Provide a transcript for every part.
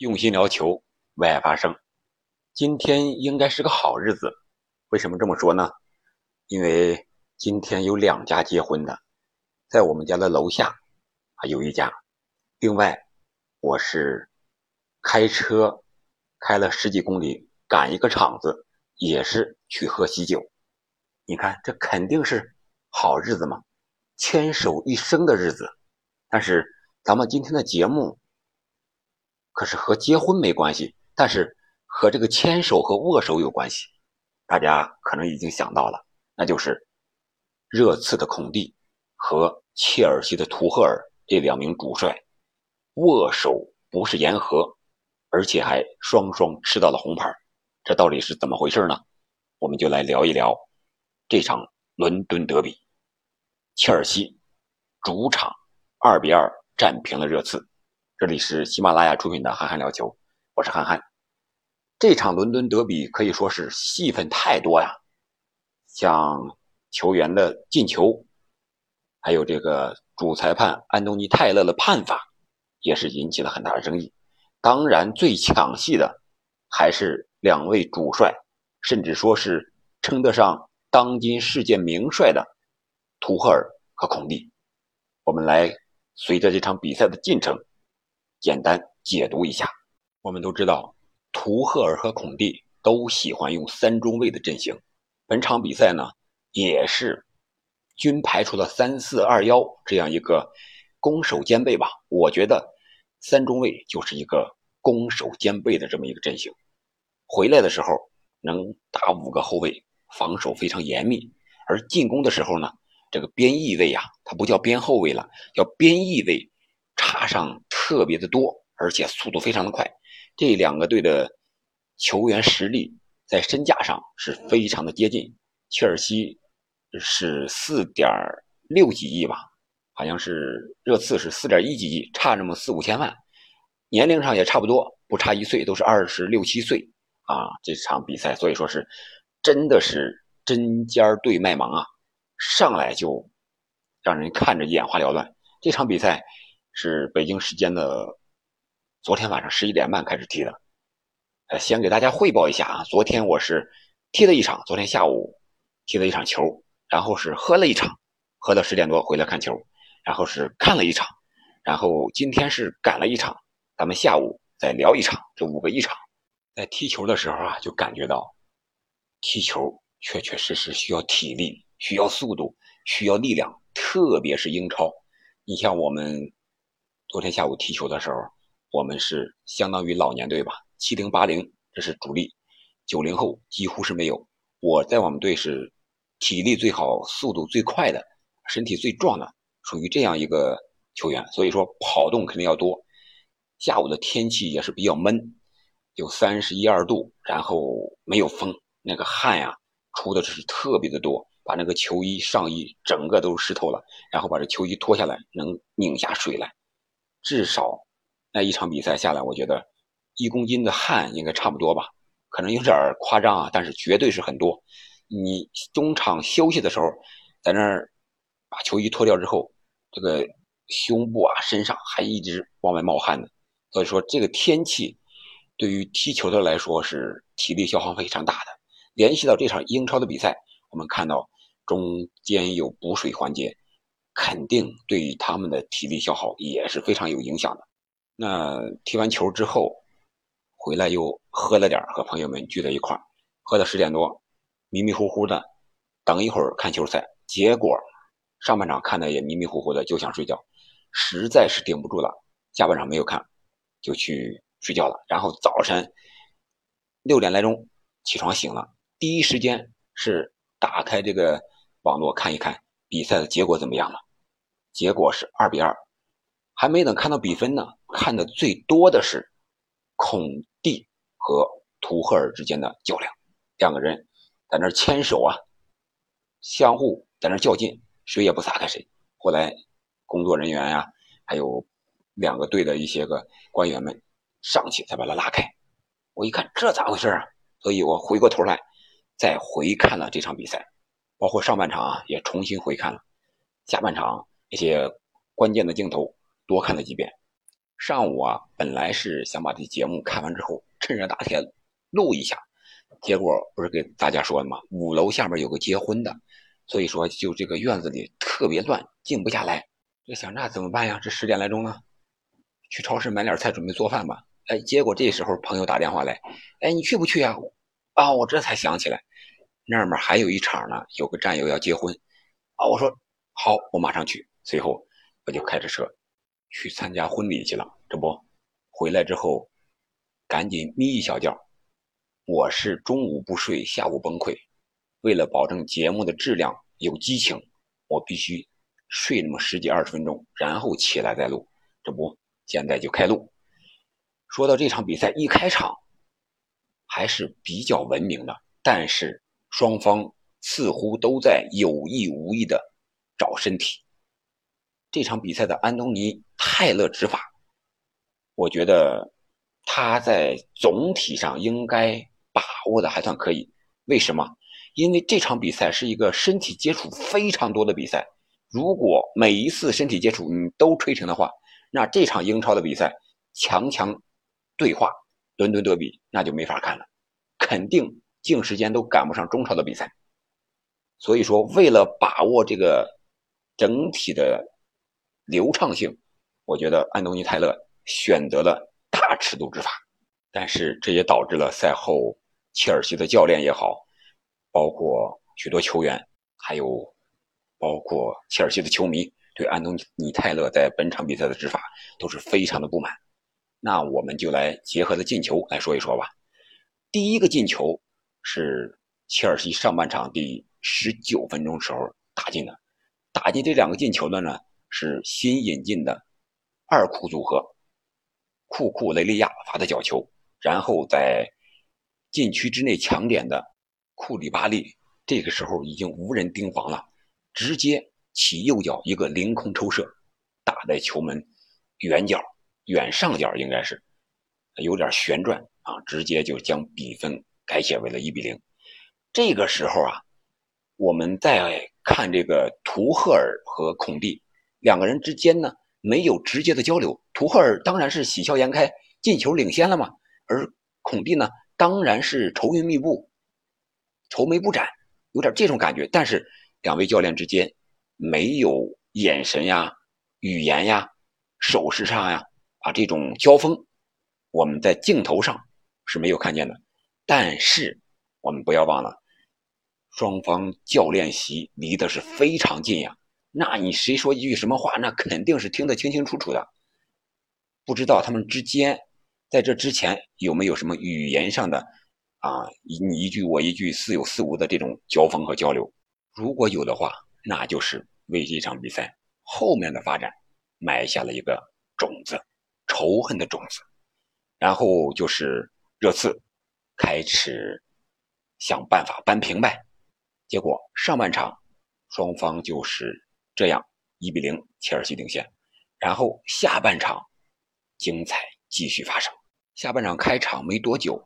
用心聊球，为爱发声。今天应该是个好日子，为什么这么说呢？因为今天有两家结婚的，在我们家的楼下啊有一家，另外我是开车开了十几公里赶一个场子，也是去喝喜酒。你看，这肯定是好日子嘛，牵手一生的日子。但是咱们今天的节目。可是和结婚没关系，但是和这个牵手和握手有关系。大家可能已经想到了，那就是热刺的孔蒂和切尔西的图赫尔这两名主帅握手不是言和，而且还双双吃到了红牌。这到底是怎么回事呢？我们就来聊一聊这场伦敦德比。切尔西主场二比二战平了热刺。这里是喜马拉雅出品的《憨憨聊球》，我是憨憨。这场伦敦德比可以说是戏份太多呀，像球员的进球，还有这个主裁判安东尼泰勒的判罚，也是引起了很大的争议。当然，最抢戏的还是两位主帅，甚至说是称得上当今世界名帅的图赫尔和孔蒂。我们来随着这场比赛的进程。简单解读一下，我们都知道，图赫尔和孔蒂都喜欢用三中卫的阵型。本场比赛呢，也是均排出了三四二幺这样一个攻守兼备吧。我觉得三中卫就是一个攻守兼备的这么一个阵型。回来的时候能打五个后卫，防守非常严密；而进攻的时候呢，这个边翼位啊，它不叫边后卫了，叫边翼位，插上。特别的多，而且速度非常的快。这两个队的球员实力在身价上是非常的接近。切尔西是四点六几亿吧，好像是热刺是四点一几亿，差那么四五千万。年龄上也差不多，不差一岁，都是二十六七岁啊。这场比赛，所以说是真的是针尖对麦芒啊，上来就让人看着眼花缭乱。这场比赛。是北京时间的昨天晚上十一点半开始踢的，呃，先给大家汇报一下啊。昨天我是踢了一场，昨天下午踢了一场球，然后是喝了一场，喝到十点多回来看球，然后是看了一场，然后今天是赶了一场，咱们下午再聊一场，这五个一场。在踢球的时候啊，就感觉到踢球确确实实需要体力，需要速度，需要力量，特别是英超，你像我们。昨天下午踢球的时候，我们是相当于老年队吧，七零八零这是主力，九零后几乎是没有。我在我们队是体力最好、速度最快的、身体最壮的，属于这样一个球员。所以说跑动肯定要多。下午的天气也是比较闷，有三十一二度，然后没有风，那个汗呀出的是特别的多，把那个球衣上衣整个都湿透了，然后把这球衣脱下来能拧下水来。至少，那一场比赛下来，我觉得一公斤的汗应该差不多吧，可能有点夸张啊，但是绝对是很多。你中场休息的时候，在那儿把球衣脱掉之后，这个胸部啊、身上还一直往外冒汗呢。所以说，这个天气对于踢球的来说是体力消耗非常大的。联系到这场英超的比赛，我们看到中间有补水环节。肯定对于他们的体力消耗也是非常有影响的。那踢完球之后，回来又喝了点和朋友们聚在一块，喝到十点多，迷迷糊糊的，等一会儿看球赛。结果上半场看的也迷迷糊糊的，就想睡觉，实在是顶不住了，下半场没有看，就去睡觉了。然后早晨六点来钟起床醒了，第一时间是打开这个网络看一看比赛的结果怎么样了。结果是二比二，还没等看到比分呢，看的最多的是孔蒂和图赫尔之间的较量，两个人在那牵手啊，相互在那较劲，谁也不撒开谁。后来工作人员呀，还有两个队的一些个官员们上去才把他拉开。我一看这咋回事啊？所以我回过头来再回看了这场比赛，包括上半场啊也重新回看了，下半场。一些关键的镜头多看了几遍，上午啊，本来是想把这节目看完之后，趁热打铁录一下，结果不是给大家说了吗？五楼下面有个结婚的，所以说就这个院子里特别乱，静不下来。这想那怎么办呀？这十点来钟了，去超市买点菜准备做饭吧。哎，结果这时候朋友打电话来，哎，你去不去呀？啊，我这才想起来，那面还有一场呢，有个战友要结婚。啊，我说好，我马上去。随后我就开着车去参加婚礼去了。这不，回来之后赶紧眯一小觉。我是中午不睡，下午崩溃。为了保证节目的质量有激情，我必须睡那么十几二十分钟，然后起来再录。这不，现在就开录。说到这场比赛，一开场还是比较文明的，但是双方似乎都在有意无意的找身体。这场比赛的安东尼泰勒执法，我觉得他在总体上应该把握的还算可以。为什么？因为这场比赛是一个身体接触非常多的比赛。如果每一次身体接触你都吹成的话，那这场英超的比赛强强。对话伦敦德比那就没法看了，肯定净时间都赶不上中超的比赛。所以说，为了把握这个整体的流畅性，我觉得安东尼泰勒选择了大尺度执法。但是这也导致了赛后切尔西的教练也好，包括许多球员，还有包括切尔西的球迷，对安东尼泰勒在本场比赛的执法都是非常的不满。那我们就来结合的进球来说一说吧。第一个进球是切尔西上半场第十九分钟时候打进的，打进这两个进球的呢是新引进的二库组合，库库雷利亚发的角球，然后在禁区之内抢点的库里巴利，这个时候已经无人盯防了，直接起右脚一个凌空抽射，打在球门远角。远上角应该是有点旋转啊，直接就将比分改写为了一比零。这个时候啊，我们再看这个图赫尔和孔蒂两个人之间呢，没有直接的交流。图赫尔当然是喜笑颜开，进球领先了嘛，而孔蒂呢，当然是愁云密布，愁眉不展，有点这种感觉。但是两位教练之间没有眼神呀、语言呀、手势上呀。啊，这种交锋，我们在镜头上是没有看见的，但是我们不要忘了，双方教练席离的是非常近呀。那你谁说一句什么话，那肯定是听得清清楚楚的。不知道他们之间在这之前有没有什么语言上的啊，你一句我一句，似有似无的这种交锋和交流。如果有的话，那就是为这场比赛后面的发展埋下了一个种子。仇恨的种子，然后就是热刺开始想办法扳平呗。结果上半场双方就是这样一比零，切尔西领先。然后下半场精彩继续发生。下半场开场没多久，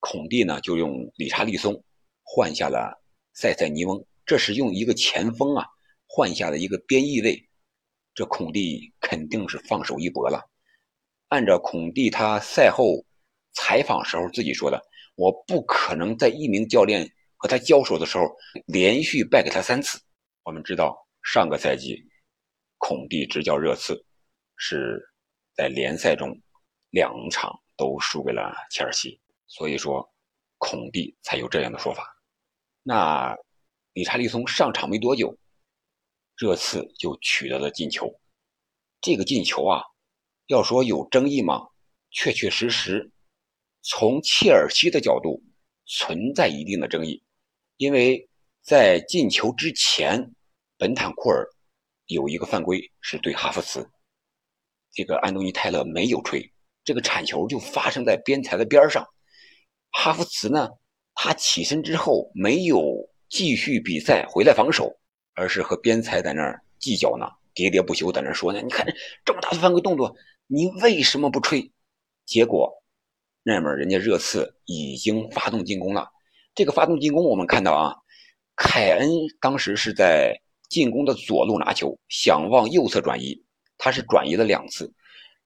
孔蒂呢就用理查利松换下了塞塞尼翁，这是用一个前锋啊换下了一个边翼位。这孔蒂肯定是放手一搏了。按照孔蒂他赛后采访时候自己说的，我不可能在一名教练和他交手的时候连续败给他三次。我们知道上个赛季孔蒂执教热刺是在联赛中两场都输给了切尔西，所以说孔蒂才有这样的说法。那理查利松上场没多久。热刺就取得了进球，这个进球啊，要说有争议吗？确确实实，从切尔西的角度存在一定的争议，因为在进球之前，本坦库尔有一个犯规是对哈弗茨，这个安东尼泰勒没有吹，这个铲球就发生在边裁的边上，哈弗茨呢，他起身之后没有继续比赛回来防守。而是和边裁在那儿计较呢，喋喋不休在那儿说呢。你看这么大的犯规动作，你为什么不吹？结果那面人家热刺已经发动进攻了。这个发动进攻，我们看到啊，凯恩当时是在进攻的左路拿球，想往右侧转移，他是转移了两次。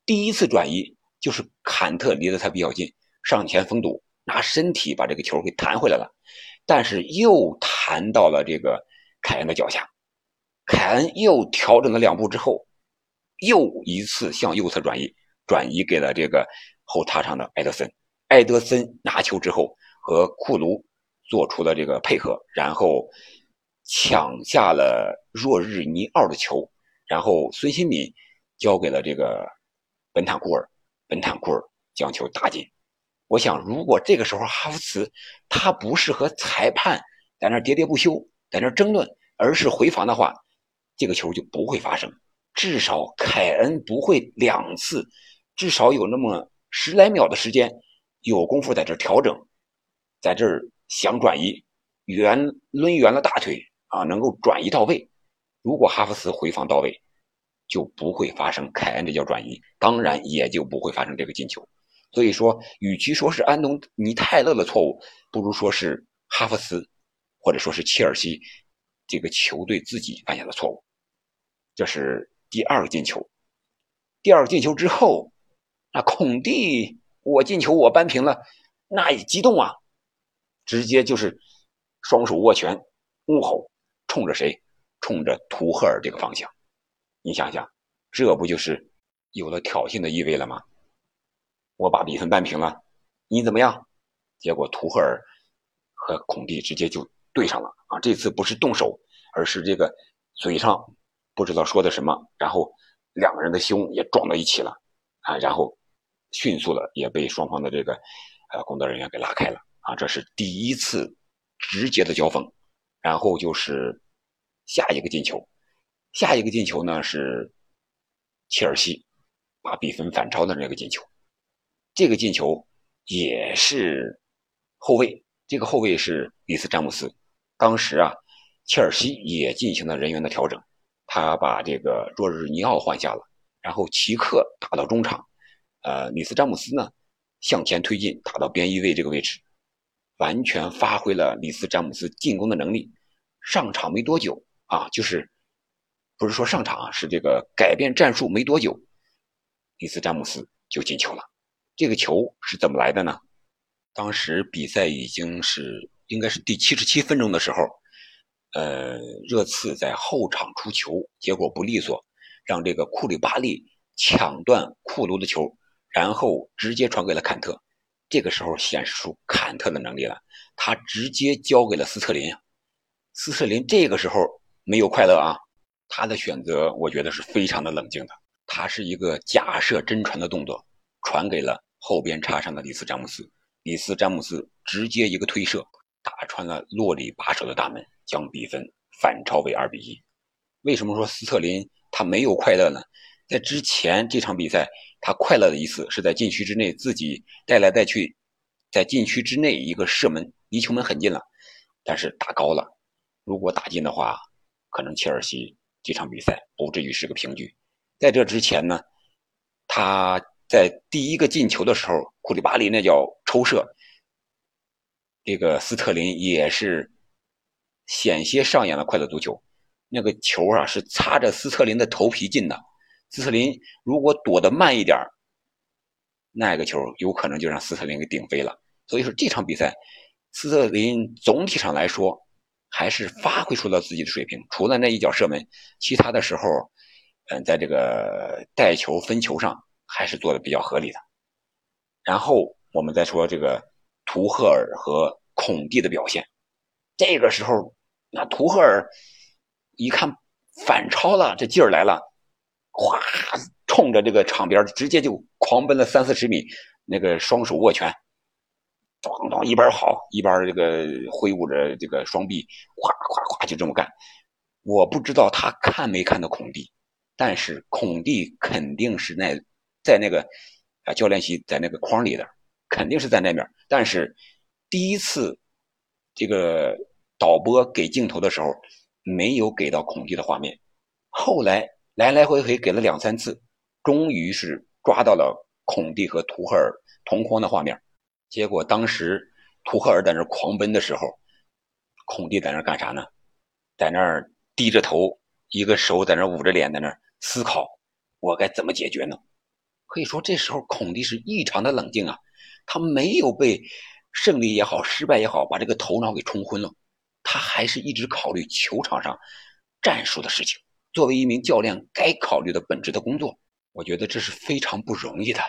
第一次转移就是坎特离得他比较近，上前封堵，拿身体把这个球给弹回来了，但是又弹到了这个凯恩的脚下。凯恩又调整了两步之后，又一次向右侧转移，转移给了这个后插上的埃德森。埃德森拿球之后和库卢做出了这个配合，然后抢下了若日尼奥的球，然后孙兴敏交给了这个本坦库尔，本坦库尔将球打进。我想，如果这个时候哈弗茨他不是和裁判在那喋喋不休，在那争论，而是回防的话。这个球就不会发生，至少凯恩不会两次，至少有那么十来秒的时间，有功夫在这调整，在这儿想转移，圆抡圆了大腿啊，能够转移到位。如果哈弗斯回防到位，就不会发生凯恩这脚转移，当然也就不会发生这个进球。所以说，与其说是安东尼泰勒的错误，不如说是哈弗斯，或者说是切尔西这个球队自己犯下的错误。这是第二个进球，第二个进球之后，那孔蒂我进球我扳平了，那也激动啊，直接就是双手握拳怒吼，冲着谁？冲着图赫尔这个方向。你想想，这不就是有了挑衅的意味了吗？我把比分扳平了，你怎么样？结果图赫尔和孔蒂直接就对上了啊！这次不是动手，而是这个嘴上。不知道说的什么，然后两个人的胸也撞到一起了，啊，然后迅速的也被双方的这个呃工作人员给拉开了，啊，这是第一次直接的交锋，然后就是下一个进球，下一个进球呢是切尔西把比分反超的那个进球，这个进球也是后卫，这个后卫是里斯詹姆斯，当时啊，切尔西也进行了人员的调整。他把这个若日尼奥换下了，然后齐克打到中场，呃，里斯詹姆斯呢向前推进，打到边翼位这个位置，完全发挥了里斯詹姆斯进攻的能力。上场没多久啊，就是不是说上场啊，是这个改变战术没多久，里斯詹姆斯就进球了。这个球是怎么来的呢？当时比赛已经是应该是第七十七分钟的时候。呃，热刺在后场出球，结果不利索，让这个库里巴利抢断库卢的球，然后直接传给了坎特。这个时候显示出坎特的能力了，他直接交给了斯特林。斯特林这个时候没有快乐啊，他的选择我觉得是非常的冷静的。他是一个假设真传的动作，传给了后边插上的里斯詹姆斯。里斯詹姆斯直接一个推射，打穿了洛里把守的大门。将比分反超为二比一。为什么说斯特林他没有快乐呢？在之前这场比赛，他快乐的一次是在禁区之内自己带来带去，在禁区之内一个射门离球门很近了，但是打高了。如果打进的话，可能切尔西这场比赛不至于是个平局。在这之前呢，他在第一个进球的时候，库里巴利那脚抽射，这个斯特林也是。险些上演了快乐足球，那个球啊是擦着斯特林的头皮进的。斯特林如果躲得慢一点，那个球有可能就让斯特林给顶飞了。所以说这场比赛，斯特林总体上来说还是发挥出了自己的水平。除了那一脚射门，其他的时候，嗯，在这个带球分球上还是做的比较合理的。然后我们再说这个图赫尔和孔蒂的表现，这个时候。那图赫尔一看反超了，这劲儿来了，哗，冲着这个场边直接就狂奔了三四十米，那个双手握拳，咣咣一边跑一边这个挥舞着这个双臂，咵咵咵就这么干。我不知道他看没看到孔蒂，但是孔蒂肯定是那在那个啊教练席在那个框里的，肯定是在那边。但是第一次这个。导播给镜头的时候，没有给到孔蒂的画面。后来来来回回给了两三次，终于是抓到了孔蒂和图赫尔同框的画面。结果当时图赫尔在那狂奔的时候，孔蒂在那干啥呢？在那儿低着头，一个手在那捂着脸，在那思考我该怎么解决呢？可以说这时候孔蒂是异常的冷静啊，他没有被胜利也好、失败也好把这个头脑给冲昏了，他还是一直考虑球场上战术的事情。作为一名教练，该考虑的本质的工作，我觉得这是非常不容易的。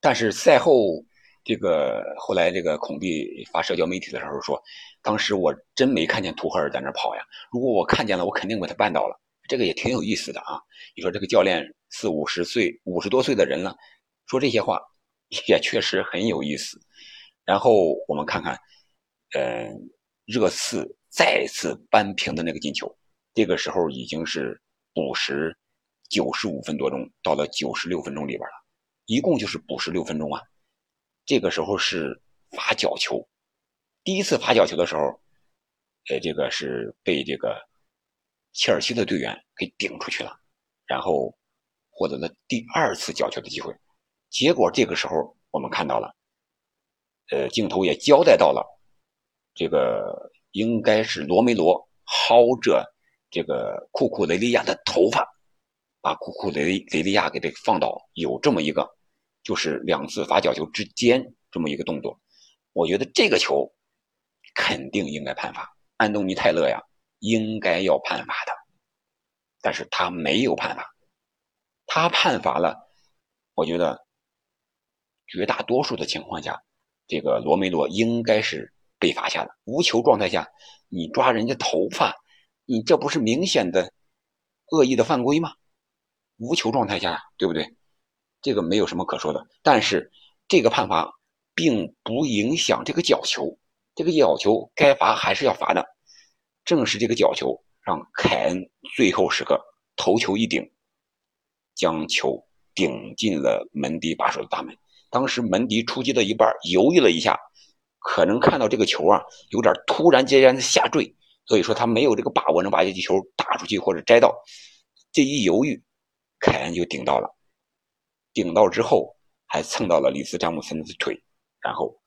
但是赛后，这个后来这个孔蒂发社交媒体的时候说，当时我真没看见图赫尔在那跑呀，如果我看见了，我肯定把他绊倒了。这个也挺有意思的啊！你说这个教练四五十岁、五十多岁的人了，说这些话也确实很有意思。然后我们看看，呃，热刺再次扳平的那个进球，这个时候已经是补时九十五分多钟，到了九十六分钟里边了，一共就是补时六分钟啊。这个时候是罚角球，第一次罚角球的时候，呃，这个是被这个。切尔西的队员给顶出去了，然后获得了第二次角球的机会。结果这个时候我们看到了，呃，镜头也交代到了，这个应该是罗梅罗薅着这个库库雷利亚的头发，把库库雷雷利亚给这放倒，有这么一个，就是两次罚角球之间这么一个动作。我觉得这个球肯定应该判罚，安东尼泰勒呀。应该要判罚的，但是他没有判罚，他判罚了。我觉得绝大多数的情况下，这个罗梅罗应该是被罚下的。无球状态下，你抓人家头发，你这不是明显的恶意的犯规吗？无球状态下，对不对？这个没有什么可说的。但是这个判罚并不影响这个角球，这个角球该罚还是要罚的。正是这个角球，让凯恩最后时刻头球一顶，将球顶进了门迪把守的大门。当时门迪出击到一半，犹豫了一下，可能看到这个球啊有点突然间的下坠，所以说他没有这个把握能把这球打出去或者摘到。这一犹豫，凯恩就顶到了，顶到之后还蹭到了里斯詹姆森的腿，然后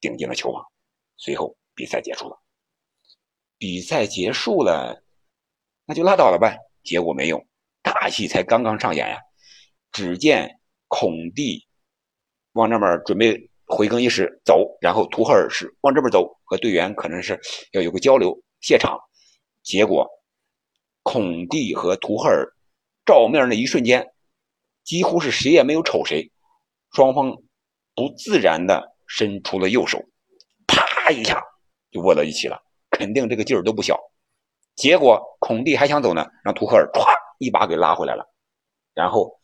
顶进了球网。随后比赛结束了。比赛结束了，那就拉倒了呗。结果没用，大戏才刚刚上演呀！只见孔蒂往那边准备回更衣室走，然后图赫尔是往这边走，和队员可能是要有个交流谢场。结果孔蒂和图赫尔照面那一瞬间，几乎是谁也没有瞅谁，双方不自然的伸出了右手，啪一下就握到一起了。肯定这个劲儿都不小，结果孔蒂还想走呢，让图赫尔唰一把给拉回来了，然后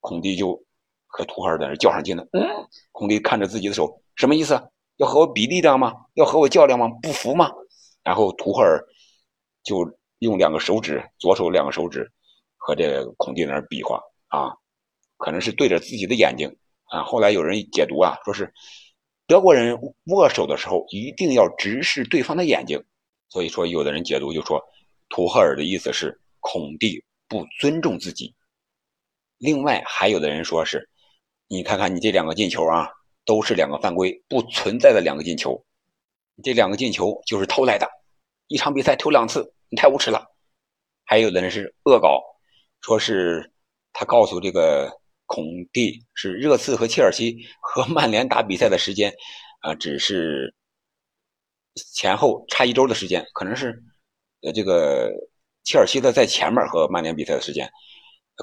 孔蒂就和图赫尔在那较上劲了。嗯，孔蒂看着自己的手，什么意思？要和我比力量吗？要和我较量吗？不服吗？然后图赫尔就用两个手指，左手两个手指和这个孔蒂在那比划啊，可能是对着自己的眼睛啊。后来有人解读啊，说是德国人握手的时候一定要直视对方的眼睛。所以说，有的人解读就说，图赫尔的意思是孔蒂不尊重自己。另外，还有的人说是，你看看你这两个进球啊，都是两个犯规，不存在的两个进球，这两个进球就是偷来的。一场比赛偷两次，你太无耻了。还有的人是恶搞，说是他告诉这个孔蒂，是热刺和切尔西和曼联打比赛的时间，啊，只是。前后差一周的时间，可能是，呃，这个切尔西的在前面和曼联比赛的时间。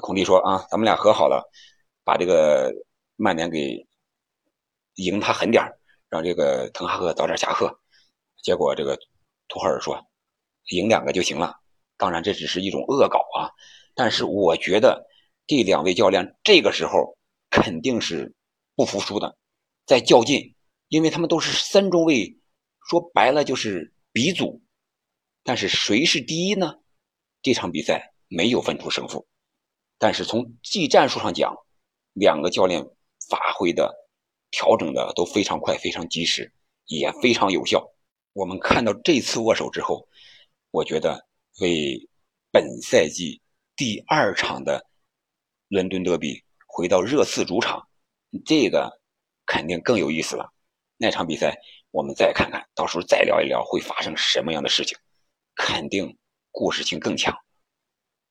孔蒂说啊，咱们俩和好了，把这个曼联给赢他狠点让这个滕哈赫早点下课。结果这个图赫尔说，赢两个就行了。当然这只是一种恶搞啊，但是我觉得这两位教练这个时候肯定是不服输的，在较劲，因为他们都是三中卫。说白了就是鼻祖，但是谁是第一呢？这场比赛没有分出胜负，但是从技战术上讲，两个教练发挥的、调整的都非常快、非常及时，也非常有效。我们看到这次握手之后，我觉得为本赛季第二场的伦敦德比回到热刺主场，这个肯定更有意思了。那场比赛。我们再看看到时候再聊一聊会发生什么样的事情，肯定故事性更强。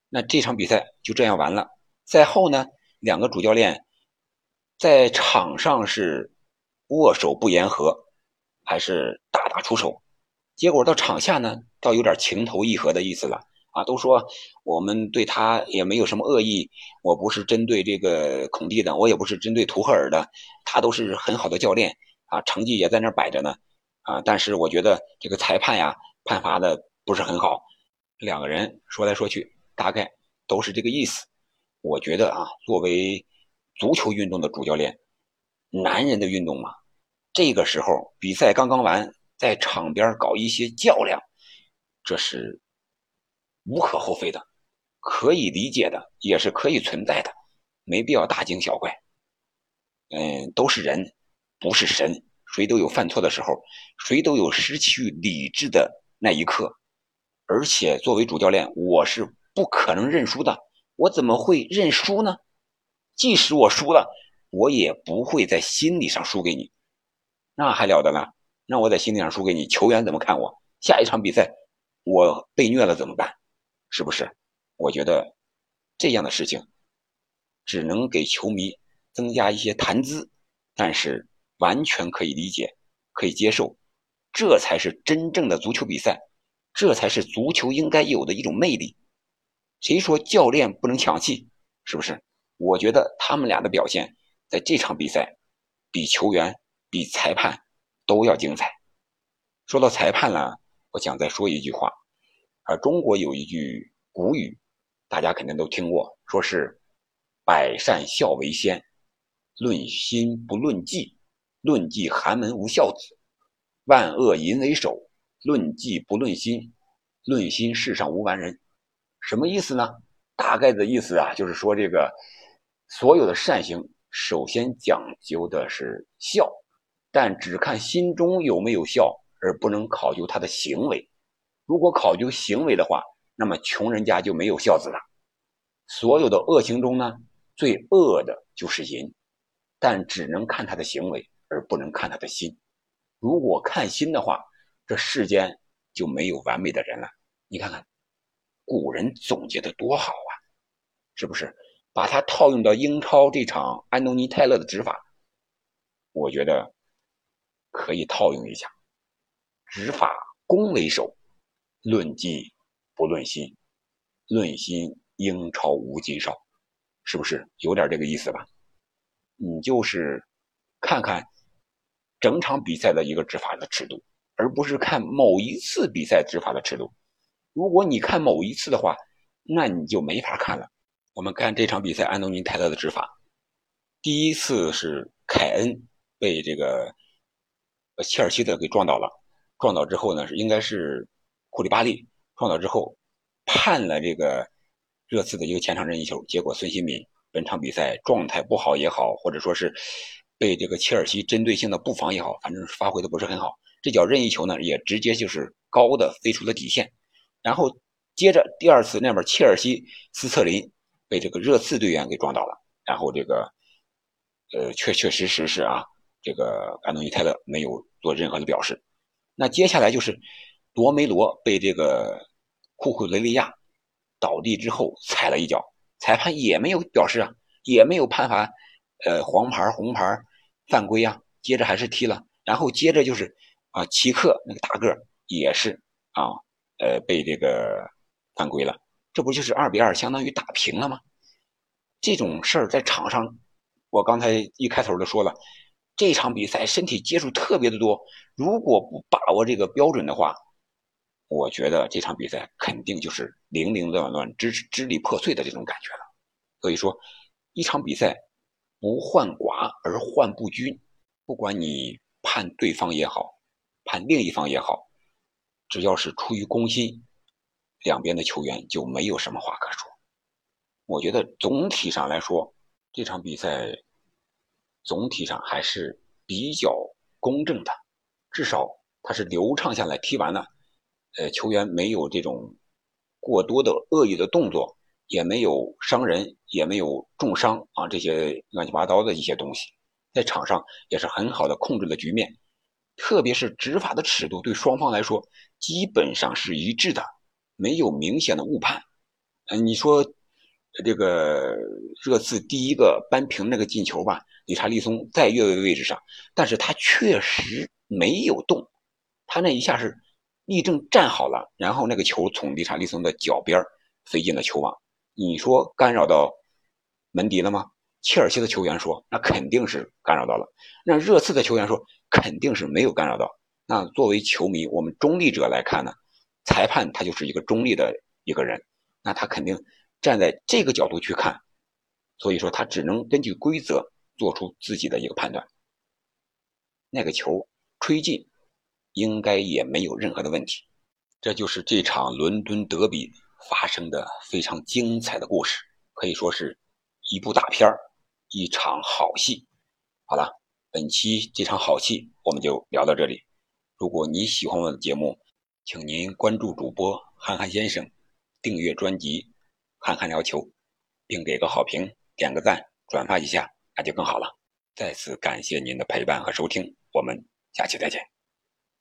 那这场比赛就这样完了。赛后呢，两个主教练在场上是握手不言和，还是大打出手？结果到场下呢，倒有点情投意合的意思了啊！都说我们对他也没有什么恶意，我不是针对这个孔蒂的，我也不是针对图赫尔的，他都是很好的教练啊，成绩也在那摆着呢啊！但是我觉得这个裁判呀，判罚的不是很好。两个人说来说去，大概都是这个意思。我觉得啊，作为足球运动的主教练，男人的运动嘛，这个时候比赛刚刚完。在场边搞一些较量，这是无可厚非的，可以理解的，也是可以存在的，没必要大惊小怪。嗯，都是人，不是神，谁都有犯错的时候，谁都有失去理智的那一刻。而且作为主教练，我是不可能认输的。我怎么会认输呢？即使我输了，我也不会在心理上输给你，那还了得呢？那我在心理上输给你，球员怎么看我？下一场比赛我被虐了怎么办？是不是？我觉得这样的事情只能给球迷增加一些谈资，但是完全可以理解，可以接受。这才是真正的足球比赛，这才是足球应该有的一种魅力。谁说教练不能抢戏？是不是？我觉得他们俩的表现在这场比赛比球员、比裁判。都要精彩。说到裁判了，我想再说一句话。中国有一句古语，大家肯定都听过，说是“百善孝为先，论心不论迹，论迹寒门无孝子；万恶淫为首，论迹不论心，论心世上无完人。”什么意思呢？大概的意思啊，就是说这个所有的善行，首先讲究的是孝。但只看心中有没有孝，而不能考究他的行为。如果考究行为的话，那么穷人家就没有孝子了。所有的恶行中呢，最恶的就是淫，但只能看他的行为，而不能看他的心。如果看心的话，这世间就没有完美的人了。你看看，古人总结的多好啊，是不是？把它套用到英超这场安东尼泰勒的执法，我觉得。可以套用一下，执法公为首，论迹不论心，论心英超无今少，是不是有点这个意思吧？你就是看看整场比赛的一个执法的尺度，而不是看某一次比赛执法的尺度。如果你看某一次的话，那你就没法看了。我们看这场比赛，安东尼泰勒的执法，第一次是凯恩被这个。切尔西的给撞倒了，撞倒之后呢，是应该是库里巴利撞倒之后判了这个热刺的一个前场任意球，结果孙兴敏本场比赛状态不好也好，或者说是被这个切尔西针对性的布防也好，反正发挥的不是很好。这脚任意球呢，也直接就是高的飞出了底线。然后接着第二次那边切尔西斯特林被这个热刺队员给撞倒了，然后这个呃确确实实是啊。这个安东尼泰勒没有做任何的表示，那接下来就是罗梅罗被这个库库雷利亚倒地之后踩了一脚，裁判也没有表示啊，也没有判罚，呃，黄牌、红牌、犯规啊，接着还是踢了，然后接着就是啊，齐克那个大个也是啊，呃，被这个犯规了，这不就是二比二，相当于打平了吗？这种事儿在场上，我刚才一开头就说了。这场比赛身体接触特别的多，如果不把握这个标准的话，我觉得这场比赛肯定就是零零乱乱、支支离破碎的这种感觉了。所以说，一场比赛不患寡而患不均，不管你判对方也好，判另一方也好，只要是出于公心，两边的球员就没有什么话可说。我觉得总体上来说，这场比赛。总体上还是比较公正的，至少它是流畅下来踢完了，呃，球员没有这种过多的恶意的动作，也没有伤人，也没有重伤啊，这些乱七八糟的一些东西，在场上也是很好的控制了局面，特别是执法的尺度对双方来说基本上是一致的，没有明显的误判。嗯，你说这个热刺第一个扳平那个进球吧，理查利松在越位位置上，但是他确实没有动，他那一下是立正站好了，然后那个球从理查利松的脚边飞进了球网。你说干扰到门迪了吗？切尔西的球员说，那肯定是干扰到了。那热刺的球员说，肯定是没有干扰到。那作为球迷，我们中立者来看呢，裁判他就是一个中立的一个人，那他肯定。站在这个角度去看，所以说他只能根据规则做出自己的一个判断。那个球吹进，应该也没有任何的问题。这就是这场伦敦德比发生的非常精彩的故事，可以说是一部大片儿一场好戏。好了，本期这场好戏我们就聊到这里。如果你喜欢我的节目，请您关注主播憨憨先生，订阅专辑。看看聊球，并给个好评，点个赞，转发一下，那就更好了。再次感谢您的陪伴和收听，我们下期再见。